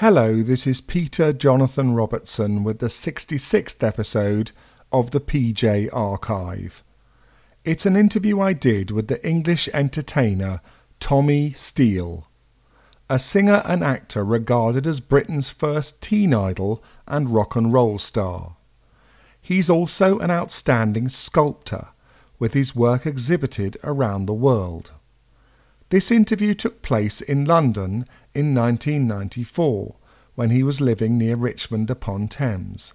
Hello, this is Peter Jonathan Robertson with the 66th episode of the PJ Archive. It's an interview I did with the English entertainer Tommy Steele, a singer and actor regarded as Britain's first teen idol and rock and roll star. He's also an outstanding sculptor, with his work exhibited around the world. This interview took place in London in 1994 when he was living near Richmond upon Thames.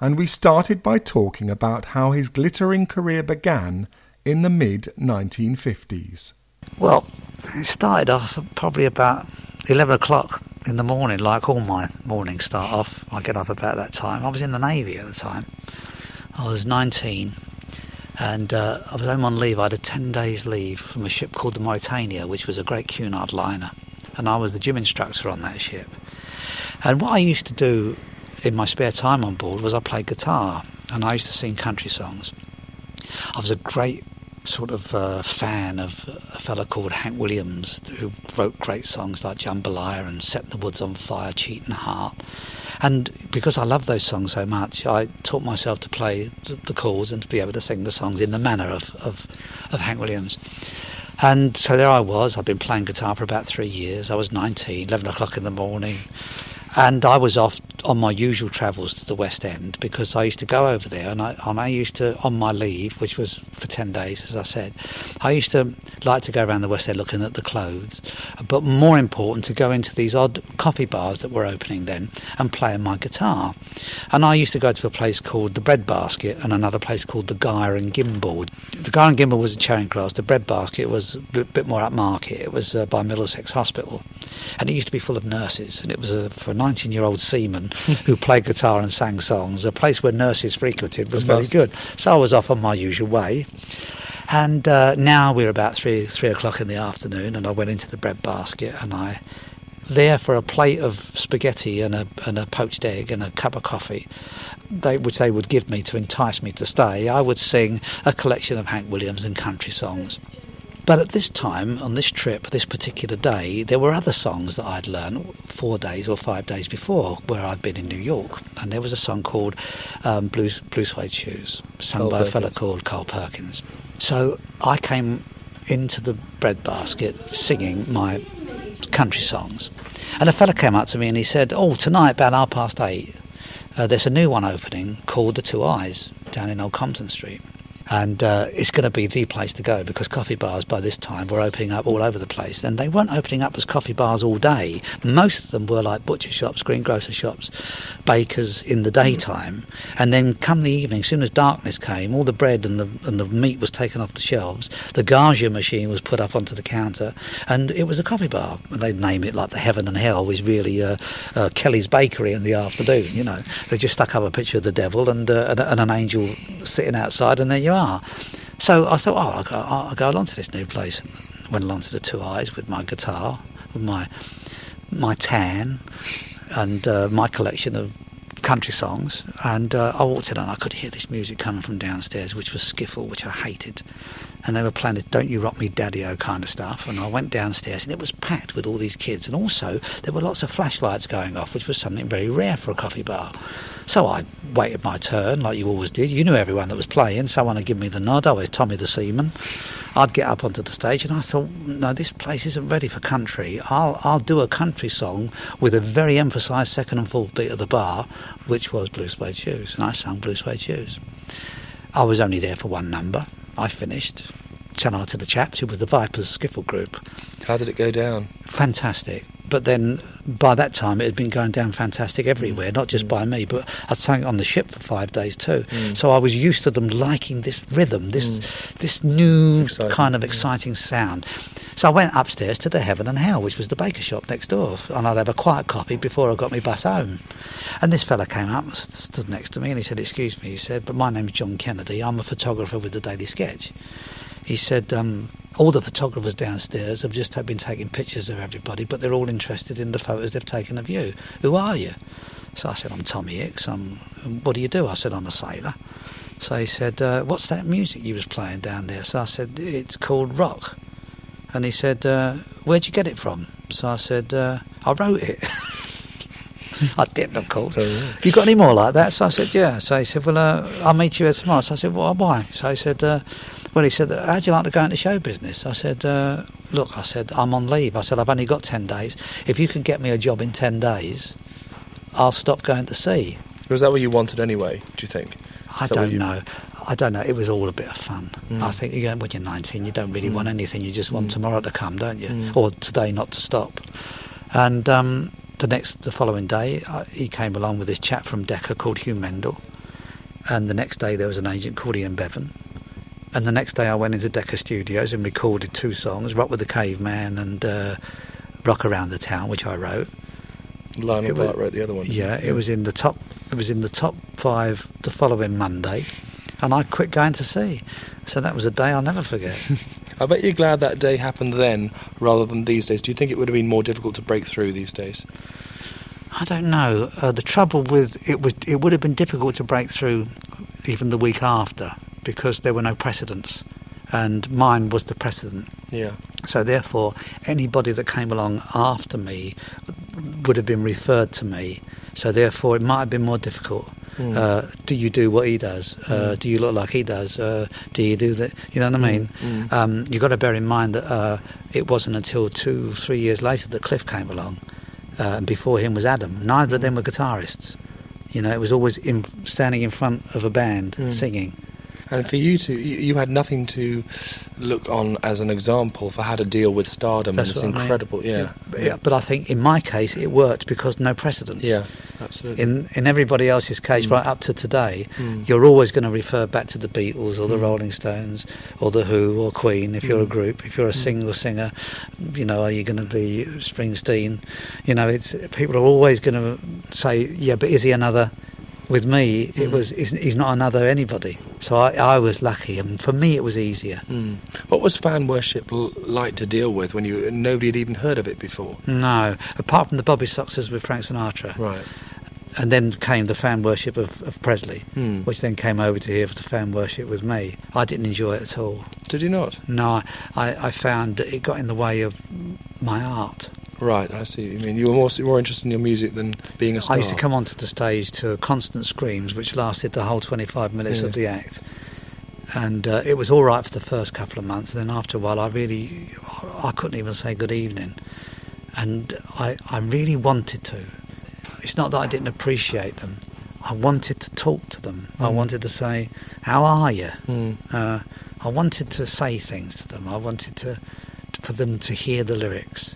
And we started by talking about how his glittering career began in the mid 1950s. Well, it started off probably about 11 o'clock in the morning, like all my mornings start off. I get up about that time. I was in the Navy at the time. I was 19 and uh, I was home on leave. I had a 10 days leave from a ship called the Mauretania, which was a great Cunard liner and I was the gym instructor on that ship. And what I used to do in my spare time on board was I played guitar and I used to sing country songs. I was a great sort of uh, fan of a fellow called Hank Williams who wrote great songs like Jambalaya and Setting the Woods on Fire, Cheating Heart. And because I love those songs so much, I taught myself to play the chords and to be able to sing the songs in the manner of, of, of Hank Williams. And so there I was. I'd been playing guitar for about three years. I was 19, 11 o'clock in the morning. And I was off on my usual travels to the West End because I used to go over there and I, and I used to, on my leave, which was for 10 days, as I said, I used to like to go around the West End looking at the clothes, but more important, to go into these odd coffee bars that were opening then and playing my guitar. And I used to go to a place called the Bread Basket and another place called the Gyre and Gimble. The Gyre and Gimble was a Charing Cross, the Bread Basket was a bit more upmarket. It was uh, by Middlesex Hospital. And it used to be full of nurses, and it was a, for a 19 year old seaman who played guitar and sang songs. A place where nurses frequented was very good. So I was off on my usual way. And uh, now we're about three three o'clock in the afternoon, and I went into the bread basket, and I there for a plate of spaghetti and a and a poached egg and a cup of coffee, they, which they would give me to entice me to stay. I would sing a collection of Hank Williams and country songs. But at this time, on this trip, this particular day, there were other songs that I'd learned four days or five days before where I'd been in New York. And there was a song called um, Blue, Blue Suede Shoes, sung Carl by Perkins. a fellow called Carl Perkins. So I came into the bread basket singing my country songs. And a fella came up to me and he said, Oh, tonight about half past eight, uh, there's a new one opening called The Two Eyes down in Old Compton Street and uh, it's going to be the place to go because coffee bars by this time were opening up all over the place. And they weren't opening up as coffee bars all day. Most of them were like butcher shops greengrocer shops bakers in the daytime. And then come the evening as soon as darkness came all the bread and the and the meat was taken off the shelves. The gaggia machine was put up onto the counter. And it was a coffee bar. And they'd name it like the heaven and hell was really uh, uh, Kelly's bakery in the afternoon you know. They just stuck up a picture of the devil and, uh, and, and an angel sitting outside and there you are are. So I thought, oh, I'll go, I'll go along to this new place. And went along to the Two Eyes with my guitar, with my my tan, and uh, my collection of country songs. And uh, I walked in and I could hear this music coming from downstairs, which was skiffle, which I hated. And they were playing the "Don't You Rock Me, Daddy-O" kind of stuff. And I went downstairs, and it was packed with all these kids. And also, there were lots of flashlights going off, which was something very rare for a coffee bar. So I waited my turn, like you always did. You knew everyone that was playing. Someone would give me the nod. I was Tommy the Seaman. I'd get up onto the stage, and I thought, no, this place isn't ready for country. I'll I'll do a country song with a very emphasised second and fourth beat of the bar, which was Blue Suede Shoes, and I sang Blue Suede Shoes. I was only there for one number. I finished. Sent out to the chaps, who was the Vipers Skiffle group. How did it go down? Fantastic but then by that time it had been going down fantastic everywhere, not just mm. by me, but I sang on the ship for five days too. Mm. So I was used to them liking this rhythm, this mm. this new exciting. kind of exciting sound. So I went upstairs to the Heaven and Hell, which was the baker shop next door, and I'd have a quiet copy before I got my bus home. And this fella came up, and stood next to me, and he said, "Excuse me," he said, "but my name's John Kennedy. I'm a photographer with the Daily Sketch." He said, um, all the photographers downstairs have just been taking pictures of everybody, but they're all interested in the photos they've taken of you. Who are you? So I said, I'm Tommy Hicks. I'm, what do you do? I said, I'm a sailor. So he said, uh, what's that music you was playing down there? So I said, it's called rock. And he said, uh, where'd you get it from? So I said, uh, I wrote it. I didn't, of course. Oh, yeah. You got any more like that? So I said, yeah. So he said, well, uh, I'll meet you here tomorrow. So I said, well, why? So he said, uh, well, he said, how'd you like to go into show business? I said, uh, look, I said, I'm on leave. I said, I've only got 10 days. If you can get me a job in 10 days, I'll stop going to sea. Was that what you wanted anyway? Do you think? I don't you- know. I don't know. It was all a bit of fun. Mm. I think you know, when you're 19, you don't really Mm. want anything. You just want Mm. tomorrow to come, don't you? Mm. Or today not to stop. And um, the next, the following day, uh, he came along with this chap from Decca called Hugh Mendl. And the next day, there was an agent called Ian Bevan. And the next day, I went into Decca Studios and recorded two songs: "Rock with the Caveman" and uh, "Rock Around the Town," which I wrote. Lionel It was- Bart wrote the other one. Yeah, it was in the top. It was in the top five the following Monday, and I quit going to sea. So that was a day I'll never forget. I bet you're glad that day happened then rather than these days. Do you think it would have been more difficult to break through these days? I don't know. Uh, the trouble with it was it would have been difficult to break through even the week after because there were no precedents, and mine was the precedent. Yeah. So therefore, anybody that came along after me would have been referred to me. So therefore, it might have been more difficult. Mm. Uh, do you do what he does? Uh, Mm. Do you look like he does? Uh, do you do that? You know what I mean? Mm. Um, you've got to bear in mind that uh, it wasn't until two, three years later that Cliff came along, uh, and before him was Adam. Neither of them were guitarists. You know, it was always in, standing in front of a band singing. And for you to, you, you had nothing to look on as an example for how to deal with stardom. That's and what I mean. incredible. Yeah. yeah. But I think in my case it worked because no precedents. Yeah, absolutely. In in everybody else's case, Mm. right up to today, Mm. you're always going to refer back to the Beatles or the Mm. Rolling Stones or the Who or Queen if you're a Mm. group. If you're a Mm. single singer, you know, are you going to be Springsteen? You know, it's people are always going to say, yeah, but is he another? With me, it Mm. was he's, he's not another anybody. So I, I was lucky, and for me, it was easier. Mm. What was fan worship l- like to deal with when you nobody had even heard of it before? No, apart from the Bobby Soxers with Frank Sinatra, Right. and then came the fan worship of, of Presley, Mm. which then came over to here for the fan worship with me. I didn't enjoy it at all. Did you not? No, I, I found that it got in the way of my art. Right. I see. I mean, you were more more interested in your music than being a star. I used to come onto the stage to constant screams, which lasted the whole 25 minutes Yeah. of the act. And uh, it was all right for the first couple of months. And then after a while, I really, I couldn't even say good evening. And I, I really wanted to. It's not that I didn't appreciate them. I wanted to talk to them. I Mm. wanted to say, "How are you?" Mm. Uh, I wanted to say things to them. I wanted to, for them to hear the lyrics.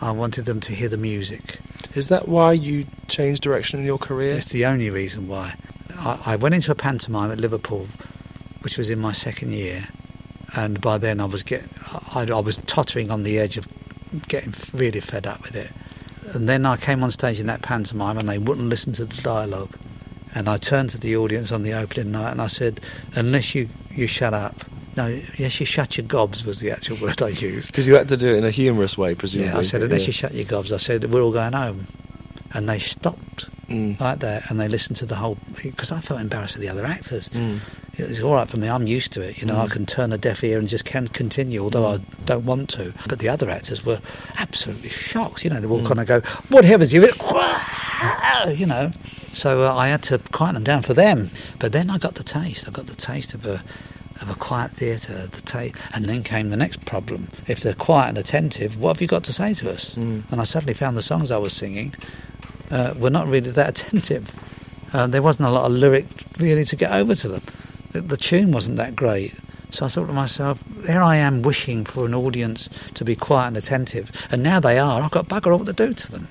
I wanted them to hear the music. Is that why you changed direction in your career? It's the only reason why. I, I went into a pantomime at Liverpool, which was in my second year, and by then I was get, I, I was tottering on the edge of getting really fed up with it. And then I came on stage in that pantomime, and they wouldn't listen to the dialogue. And I turned to the audience on the opening night, and I said, "Unless you you shut up." No, yes, you shut your gobs was the actual word I used. Because you had to do it in a humorous way, presumably. Yeah, I said, unless Yeah. you shut your gobs, I said, we're all going home. And they stopped Mm. like that and they listened to the whole. Because I felt embarrassed with the other actors. Mm. It was all right for me, I'm used to it. You know, I Mm. can turn a deaf ear and just can continue, although Mm. I don't want to. But the other actors were absolutely shocked. You know, they were all kind of go, what heavens, you you know. So uh, I had to quiet them down for them. But then I got the taste. I got the taste of a of a quiet theatre, the ta- and then came the next problem. If they're quiet and attentive, what have you got to say to us? Mm. And I suddenly found the songs I was singing uh, were not really that attentive. Uh, there wasn't a lot of lyric really to get over to them. The, the tune wasn't that great. So I thought to myself, here I am wishing for an audience to be quiet and attentive, and now they are. I've got bugger all to do to them.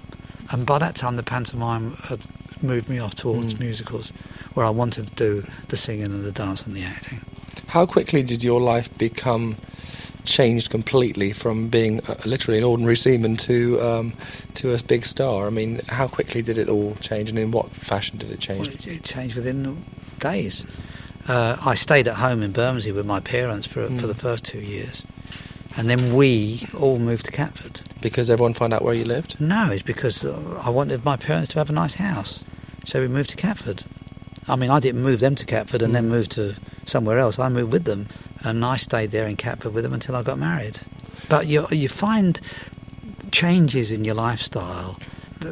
And by that time, the pantomime had moved me off towards Mm. musicals, where I wanted to do the singing and the dance and the acting. How quickly did your life become changed completely from being literally an ordinary seaman to um, to a big star? I mean, how quickly did it all change, and in what fashion did it Well, change? it, it changed within days. Uh, I stayed at home in Bermondsey with my parents for for Mm. the first two years, and then we all moved to Catford. Because everyone found out where you lived. No, it's because uh, I wanted my parents to have a nice house, so we moved to Catford. I mean, I didn't move them to Catford and then Mm. move to somewhere else. I moved with them, and I stayed there in Catford with them until I got married. But you you find changes in your lifestyle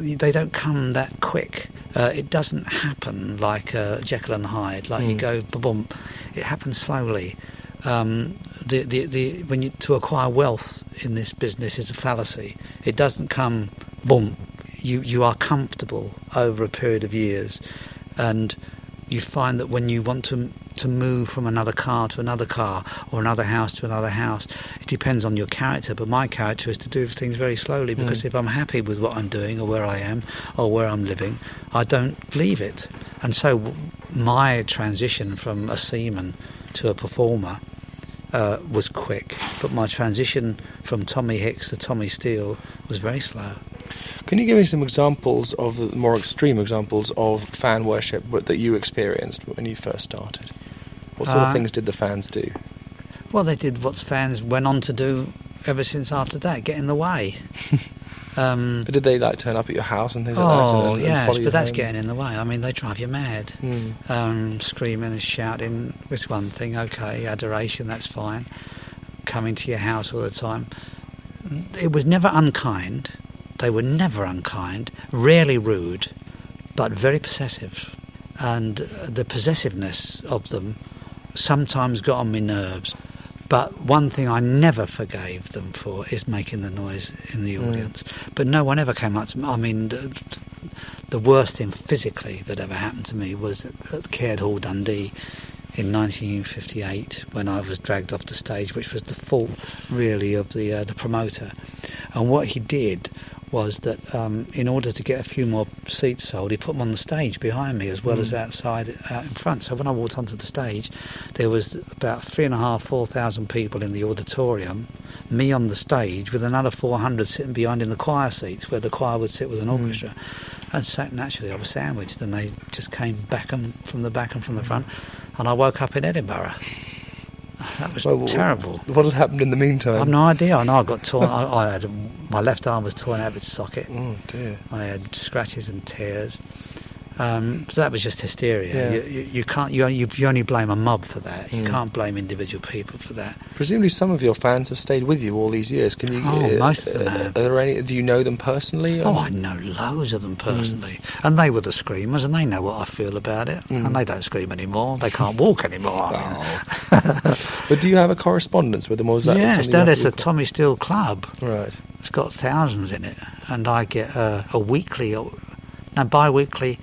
they don't come that quick. Uh, it doesn't happen like uh, Jekyll and Hyde, like you Mm. go boom. It happens slowly. Um, the, the, the, when you, to acquire wealth in this business is a fallacy. It doesn't come boom. You, you are comfortable over a period of years, and you find that when you want to to move from another car to another car or another house to another house, it depends on your character. But my character is to do things very slowly because Mm. if I'm happy with what I'm doing or where I am or where I'm living, I don't leave it. And so my transition from a seaman to a performer uh, was quick, but my transition from Tommy Hicks to Tommy Steele was very slow. Can you give me some examples of the more extreme examples of fan worship that you experienced when you first started? What sort Uh, of things did the fans do? Well, they did what fans went on to do ever since after that, get in the way. um, But did they like turn up at your house and things like that? oh, and, yes, but that's home? getting in the way. I mean, they drive you mad. Hmm. um, screaming and shouting was one thing. Okay, adoration, that's fine. Coming to your house all the time. It was never unkind. They were never unkind. Rarely rude, but very possessive. And uh, the possessiveness of them sometimes got on my nerves. But one thing I never forgave them for is making the noise in the Mm. audience. But no one ever came up to me. I mean, the, the worst thing physically that ever happened to me was at, at Caird Hall, Dundee, in 1958 when I was dragged off the stage, which was the fault really of the uh, the promoter. And what he did was that um, in order to get a few more seats sold, he put them on the stage behind me as well as Mm. outside out in front. So when I walked onto the stage, there was about three and a half, four thousand people in the auditorium. Me on the stage with another 400 sitting behind in the choir seats where the choir would sit with an Mm. orchestra. And so naturally I was sandwiched and they just came back and from the back and from the front. And I woke up in Edinburgh. That was Well, terrible. What had happened in the meantime? I've no idea. I know I got torn. I, I had my left arm was torn out of its socket. Oh dear. I had scratches and tears. Um, so that was just hysteria. Yeah. You, you, you can't. You, only- you, only blame a mob for that. You Mm. can't blame individual people for that. Presumably, some of your fans have stayed with you all these years. Can you? Oh, uh, most of them uh, have. Are there any? Do you know them personally? Oh, I know loads of them personally, and they were the screamers, and they know what I feel about it, Mm. and they don't scream anymore. They can't walk anymore. I mean, but do you have a correspondence with them, or is that yes, that you a to- Tommy Steele club. Right. It's got thousands in it, and I get a, a weekly, or no, bi-weekly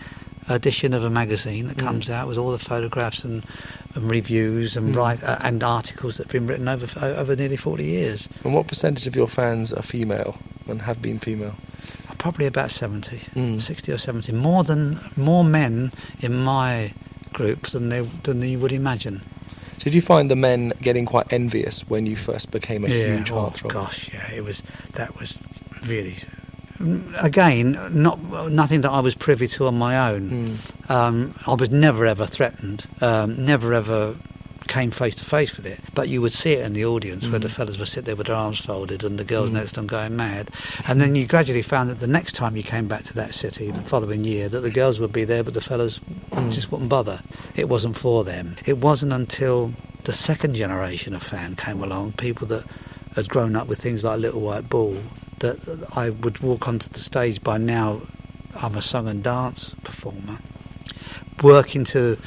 edition of a magazine that Mm. comes out with all the photographs and, and reviews and Mm. write uh, and articles that have been written over over nearly forty years. And what percentage of your fans are female and have been female? Probably about 70, Mm. 60 or seventy. More than more men in my group than they than you would imagine. So did you find the men getting quite envious when you first became a yeah. huge oh, heartthrob? gosh, yeah. It was that was really. Again, not nothing that I was privy to on my own. Mm. Um, I was never ever threatened, um, never ever came face to face with it. But you would see it in the audience where the Mm. fellas would sit there with their arms folded and the girls Mm. next to them going mad. And then you gradually found that the next time you came back to that city, the following year, that the girls would be there, but the fellas Mm. just wouldn't bother. It wasn't for them. It wasn't until the second generation of fan came along, people that had grown up with things like Little White Bull, that I would walk onto the stage. By now, I'm a song and dance performer, working to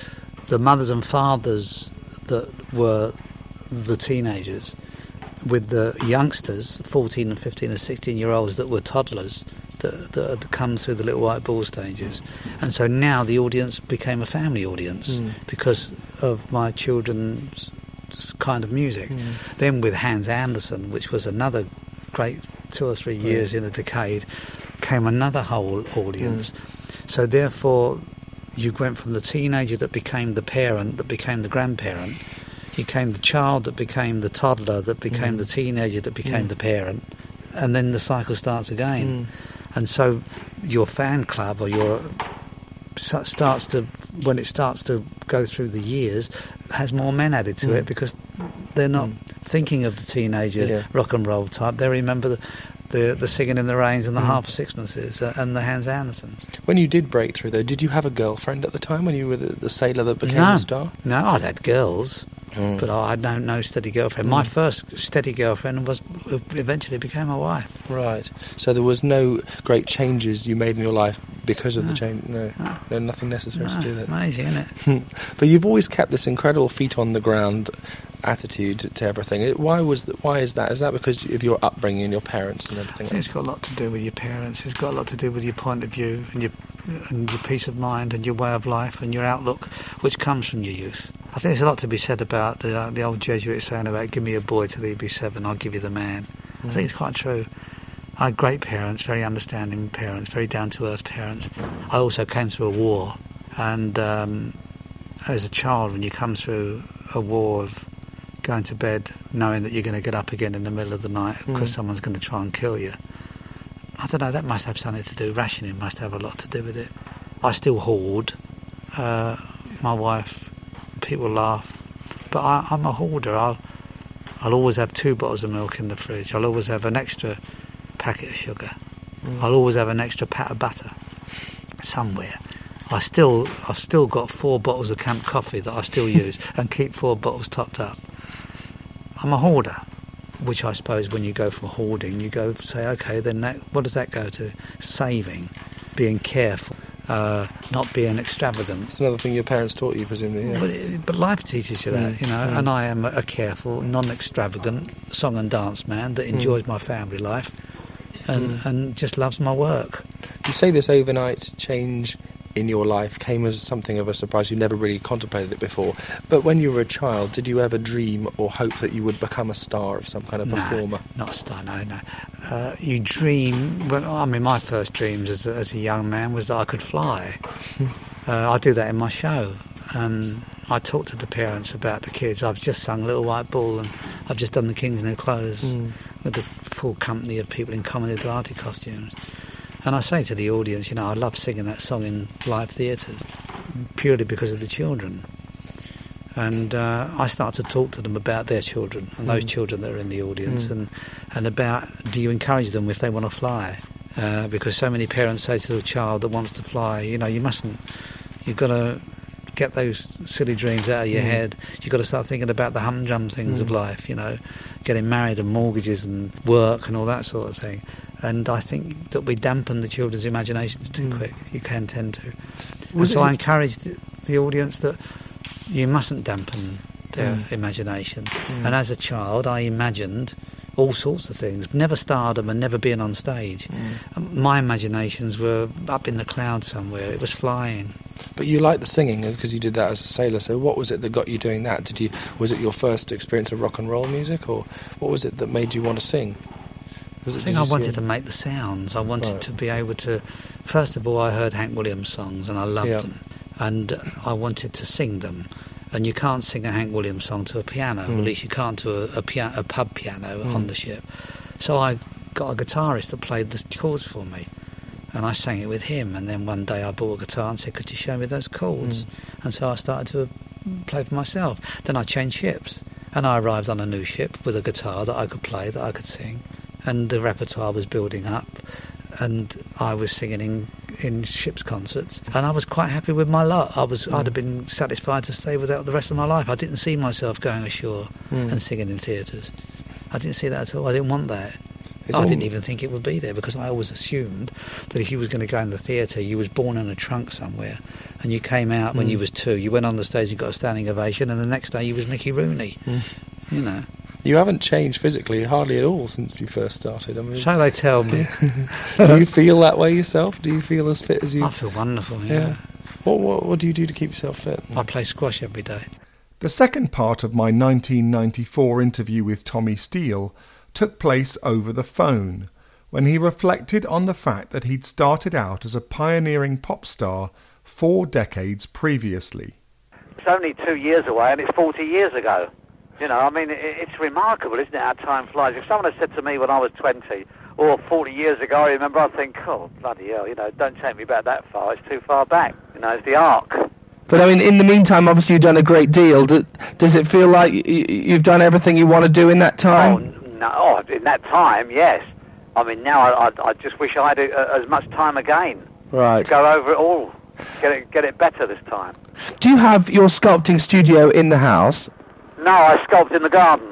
the mothers and fathers that were the teenagers, with the youngsters, 14 and 15 and 16 year olds that were toddlers. That, that had come through the little white bull stages, and so now the audience became a family audience Mm. because of my children's kind of music. Mm. Then with Hans Andersen, which was another great two or three years in a decade, came another whole audience. So therefore, you went from the teenager that became the parent, that became the grandparent. You became the child that became the toddler, that became Mm. the teenager, that became Mm. the parent, and then the cycle starts again. Mm. And so, your fan club or your starts to when it starts to go through the years has more men added to Mm. it because they're not Mm. Thinking of the teenager Yeah. rock and roll type. They remember the the, the singing in the rains and the Mm. half a sixpences uh, and the Hans Andersens. When you did break through, though, did you have a girlfriend at the time when you were the, the sailor that became no, the star? no, I'd had girls. Mm. But I had no, no steady girlfriend. My first steady girlfriend was eventually became my wife. Right. So there was no great changes you made in your life because of the change. No, No. no, nothing necessary to do that. amazing, isn't it? but you've always kept this incredible feet on the ground attitude to, everything. Why was that? Why is that? Is that because of your upbringing and your parents and I everything? think it's got a lot to do with your parents. It's got a lot to do with your point of view and your and your peace of mind and your way of life and your outlook, which comes from your youth. I think there's a lot to be said about the, uh, the old Jesuit saying about "Give me a boy till he be seven, I'll give you the man." I think it's quite true. I had great parents, very understanding parents, very down to earth parents. I also came through a war, and um, as a child, when you come through a war of going to bed knowing that you're going to get up again in the middle of the night because Mm. someone's going to try and kill you. I don't know, that must have something to do, rationing must have a lot to do with it. I still hoard. Uh, my wife, people laugh, but I, I'm a hoarder. I'll, I'll always have two bottles of milk in the fridge. I'll always have an extra packet of sugar. Mm. I'll always have an extra pat of butter somewhere. I still, I've still got four bottles of camp coffee that I still use and keep four bottles topped up. I'm a hoarder, which I suppose when you go from hoarding, you go say, okay, then that, what does that go to? Saving, being careful, uh, not being extravagant. It's another thing your parents taught you, presumably. Yeah. But, it- but life teaches you that, Mm, you know. mm. And I am a, careful, non-extravagant song and dance man that Mm. enjoys my family life, and Mm. and just loves my work. You say this overnight change in your life came as something of a surprise. You never really contemplated it before. But when you were a child, did you ever dream or hope that you would become a star of some kind of No, performer? not a star, no, no. Uh, you dream. Well, I mean, my first dreams as a, as a young man was that I could fly. uh, I do that in my show. Um, I talk to the parents about the kids. I've just sung Little White Bull and I've just done the King's New Clothes Mm. with the full company of people in commedia dell'arte costumes. And I say to the audience, you know, I love singing that song in live theatres purely because of the children. And uh, I start to talk to them about their children and those Mm. children that are in the audience Mm. and, and about do you encourage them if they want to fly? Uh, because so many parents say to a child that wants to fly, you know, you mustn't, you've got to get those silly dreams out of your Mm. head. You've got to start thinking about the humdrum things of Mm. life, you know, getting married and mortgages and work and all that sort of thing. And I think that we dampen the children's imaginations too Mm. quick. You can tend to. And so I encourage the, the audience that you mustn't dampen their Mm. imagination. Mm. And as a child, I imagined all sorts of things. Never stardom and never being on stage. Mm. Um, My imaginations were up in the clouds somewhere. It was flying. But you liked the singing because you did that as a sailor. So what was it that got you doing that? Did you was it your first experience of rock and roll music, or what was it that made you want to sing? I think I wanted to make the sounds. I wanted Right. to be able to. First of all, I heard Hank Williams songs and I loved Yeah. them, and I wanted to sing them. And you can't sing a Hank Williams song to a piano. Mm. At least you can't to a, a, pia- a pub piano Mm. on the ship. So I got a guitarist that played the chords for me, and I sang it with him. And then one day I bought a guitar and said, "Could you show me those chords?" Mm. And so I started to play for myself. Then I changed ships, and I arrived on a new ship with a guitar that I could play, that I could sing, and the repertoire was building up, and I was singing in, in ships concerts, and I was quite happy with my lot. I was, I'd have been satisfied to stay without the rest of my life. I didn't see myself going ashore Mm. and singing in theatres. I didn't see that at all. I didn't want that. It's I all- didn't even think it would be there because I always assumed that if you was going to go in the theatre, you was born in a trunk somewhere, and you came out when Mm. you was two. You went on the stage, you got a standing ovation, and the next day you was Mickey Rooney. Mm. You know, You haven't changed physically hardly at all since you first started. I mean, so they tell me. do you feel that way yourself? Do you feel as fit as you? I feel wonderful. Yeah. Yeah. What, what what do you do to keep yourself fit? I play squash every day. The second part of my 1994 interview with Tommy Steele took place over the phone when he reflected on the fact that he'd started out as a pioneering pop star four decades previously. It's only two years away, and it's 40 years ago. You know, I mean, it's remarkable, isn't it, how time flies? If someone had said to me when I was 20, or 40 years ago, I remember, I'd think, oh, bloody hell, you know, don't take me back that far. It's too far back. You know, it's the arc. But I mean, in the meantime, obviously you've done a great deal. Does it feel like you've done everything you want to do in that Oh, time? n- no, oh, in that time, yes. I mean, now I, I, I just wish I had uh, as much time again. right. Go over it all. Get it, get it better this time. Do you have your sculpting studio in the house? No, I sculpt in the garden.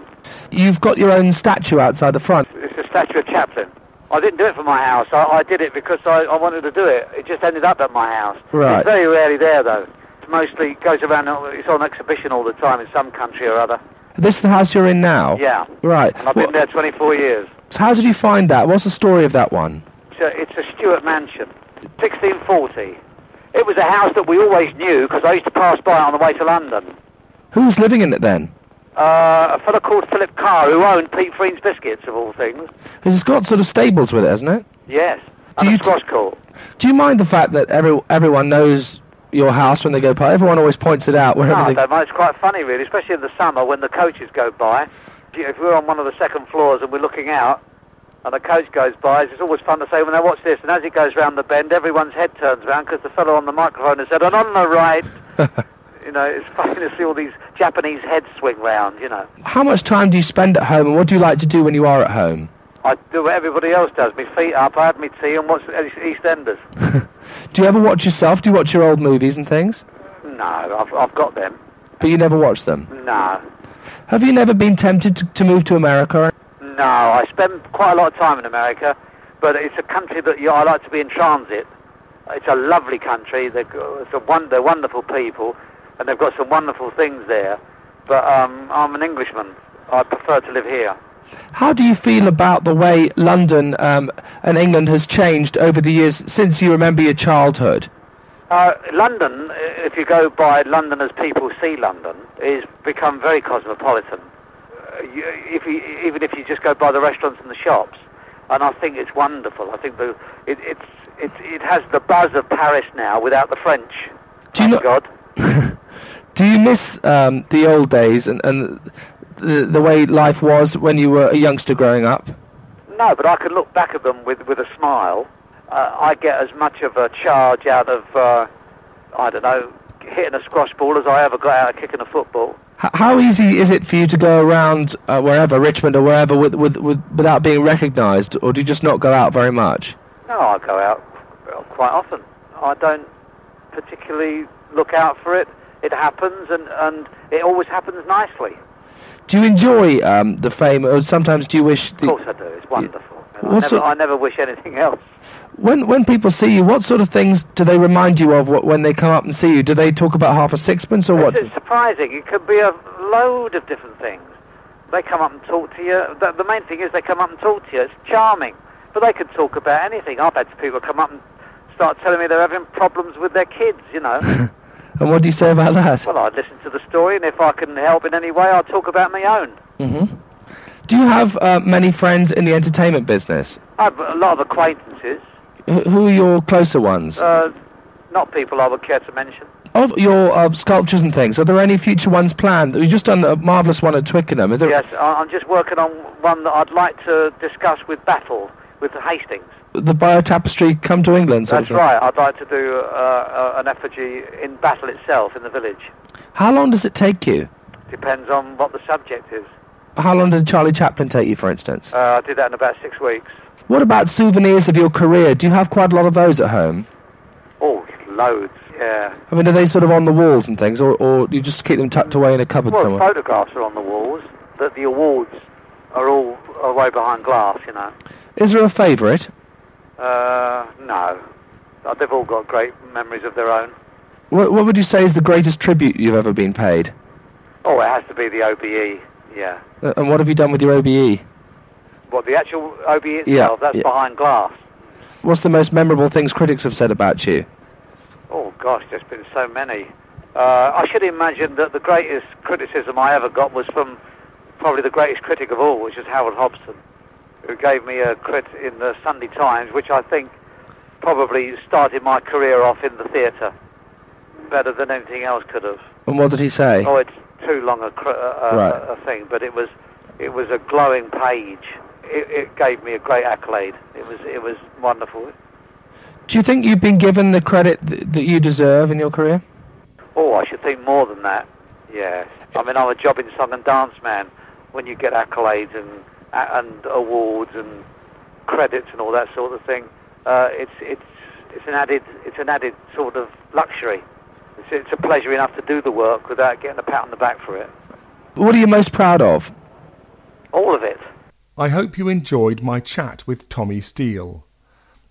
You've got your own statue outside the front. It's a statue of Chaplin. I didn't do it for my house. I, I did it because I, I wanted to do it. It just ended up at my house. Right. It's very rarely there, though. It's mostly goes around. It's on exhibition all the time in some country or other. This is the house you're in now? Yeah. Right. And I've Well, been there 24 years. so how did you find that? What's the story of that one? It's a, it's a Stuart mansion, 1640. It was a house that we always knew because I used to pass by on the way to London. Who was living in it then? Uh, a fellow called Philip Carr, who owned Peek Frean's Biscuits, of all things. it's got sort of stables with it, hasn't it? Yes. Do And you squash court. Do you mind the fact that every, everyone knows your house when they go by? Everyone always points it out No, wherever I they... It's quite funny, really, especially in the summer when the coaches go by. If we're on one of the second floors and we're looking out, and a coach goes by, it's always fun to say, well, now watch this. And as it goes round the bend, everyone's head turns round because the fellow on the microphone has said, and on the right. you know, it's funny to see all these Japanese heads swing round, you know. How much time do you spend at home and what do you like to do when you are at home? I do what everybody else does. My feet up, I have my tea and watch EastEnders. Do you ever watch yourself? Do you watch your old movies and things? No, I've, I've got them. But you never watch them? No. Have you never been tempted to, to move to America? No, I spend quite a lot of time in America, but it's a country that you, I like to be in transit. It's a lovely country. They're, it's a they're wonderful people, and they've got some wonderful things there. But um, I'm an Englishman. I prefer to live here. How do you feel about the way London um, and England has changed over the years since you remember your childhood? Uh, London, if you go by London as people see London, is become very cosmopolitan. Uh, you, if you, even if you just go by the restaurants and the shops, and I think it's wonderful. I think the, it, it's, it, it has the buzz of Paris now without the French. Do you Thank know- God. Do you miss um, the old days and, and the, the way life was when you were a youngster growing up? No, but I can look back at them with, with a smile. Uh, I get as much of a charge out of, uh, I don't know, hitting a squash ball as I ever got out of kicking a football. How easy is it for you to go around uh, wherever, Richmond or wherever, with, with, with, without being recognised, or do you just not go out very much? No, I go out quite often. I don't particularly look out for it. It happens, and, and it always happens nicely. Do you enjoy um, the fame, or sometimes do you wish? Of The, course I do. It's wonderful. I, never, sort- I never wish anything else. when when people see you, what sort of things do they remind you of when they come up and see you? Do they talk about half a sixpence or what? It's, it's surprising. It could be a load of different things. They come up and talk to you. The, the main thing is they come up and talk to you. It's charming. But they could talk about anything. I've had people come up and start telling me they're having problems with their kids, you know. And what do you say about that? well, I'd listen to the story, and if I can help in any way, I'll talk about my own. hmm Do you have uh, many friends in the entertainment business? I've a lot of acquaintances. Wh- Who are your closer ones? Uh, not people I would care to mention. of your uh, sculptures and things, are there any future ones planned? You've just done a marvellous one at Twickenham. There, Yes, I- I'm just working on one that I'd like to discuss with Battle, with Hastings. The Bayeux Tapestry come to England? That's right. I'd like to do uh, uh, an effigy in Battle itself, in the village. How long does it take you? Depends on what the subject is. How long did Charlie Chaplin take you, for instance? Uh, I did that in about six weeks. What about souvenirs of your career? Do you have quite a lot of those at home? Oh, loads, yeah. I mean, are they sort of on the walls and things, or, or you just keep them tucked away in a cupboard Well, somewhere? photographs are on the walls, but the awards are all away behind glass, you know. Is there a favourite? Uh, no. They've all got great memories of their own. What, what would you say is the greatest tribute you've ever been paid? Oh, it has to be the OBE, yeah. Uh, and what have you done with your OBE? What, the actual OBE itself, Yeah, that's yeah. behind glass. What's the most memorable things critics have said about you? Oh, gosh, there's been so many. Uh, I should imagine that the greatest criticism I ever got was from probably the greatest critic of all, which is Harold Hobson, who gave me a crit in the Sunday Times, which I think probably started my career off in the theatre better than anything else could have. And what did he say? Oh, it's too long a, cr- uh, Right. a, a thing, but it was it was a glowing page. It, it gave me a great accolade. It was it was wonderful. Do you think you've been given the credit th- that you deserve in your career? Oh, I should think more than that. Yes. I mean, I'm a jobbing song and dance man. When you get accolades and and awards and credits and all that sort of thing, uh, it's it's it's an added it's an added sort of luxury. It's, it's a pleasure enough to do the work without getting a pat on the back for it. What are you most proud of? All of it. I hope you enjoyed my chat with Tommy Steele.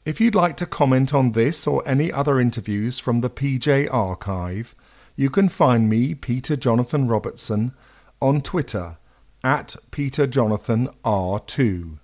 If you'd like to comment on this or any other interviews from the PJ archive, you can find me, Peter Jonathan Robertson, on Twitter at Peter Jonathan R2.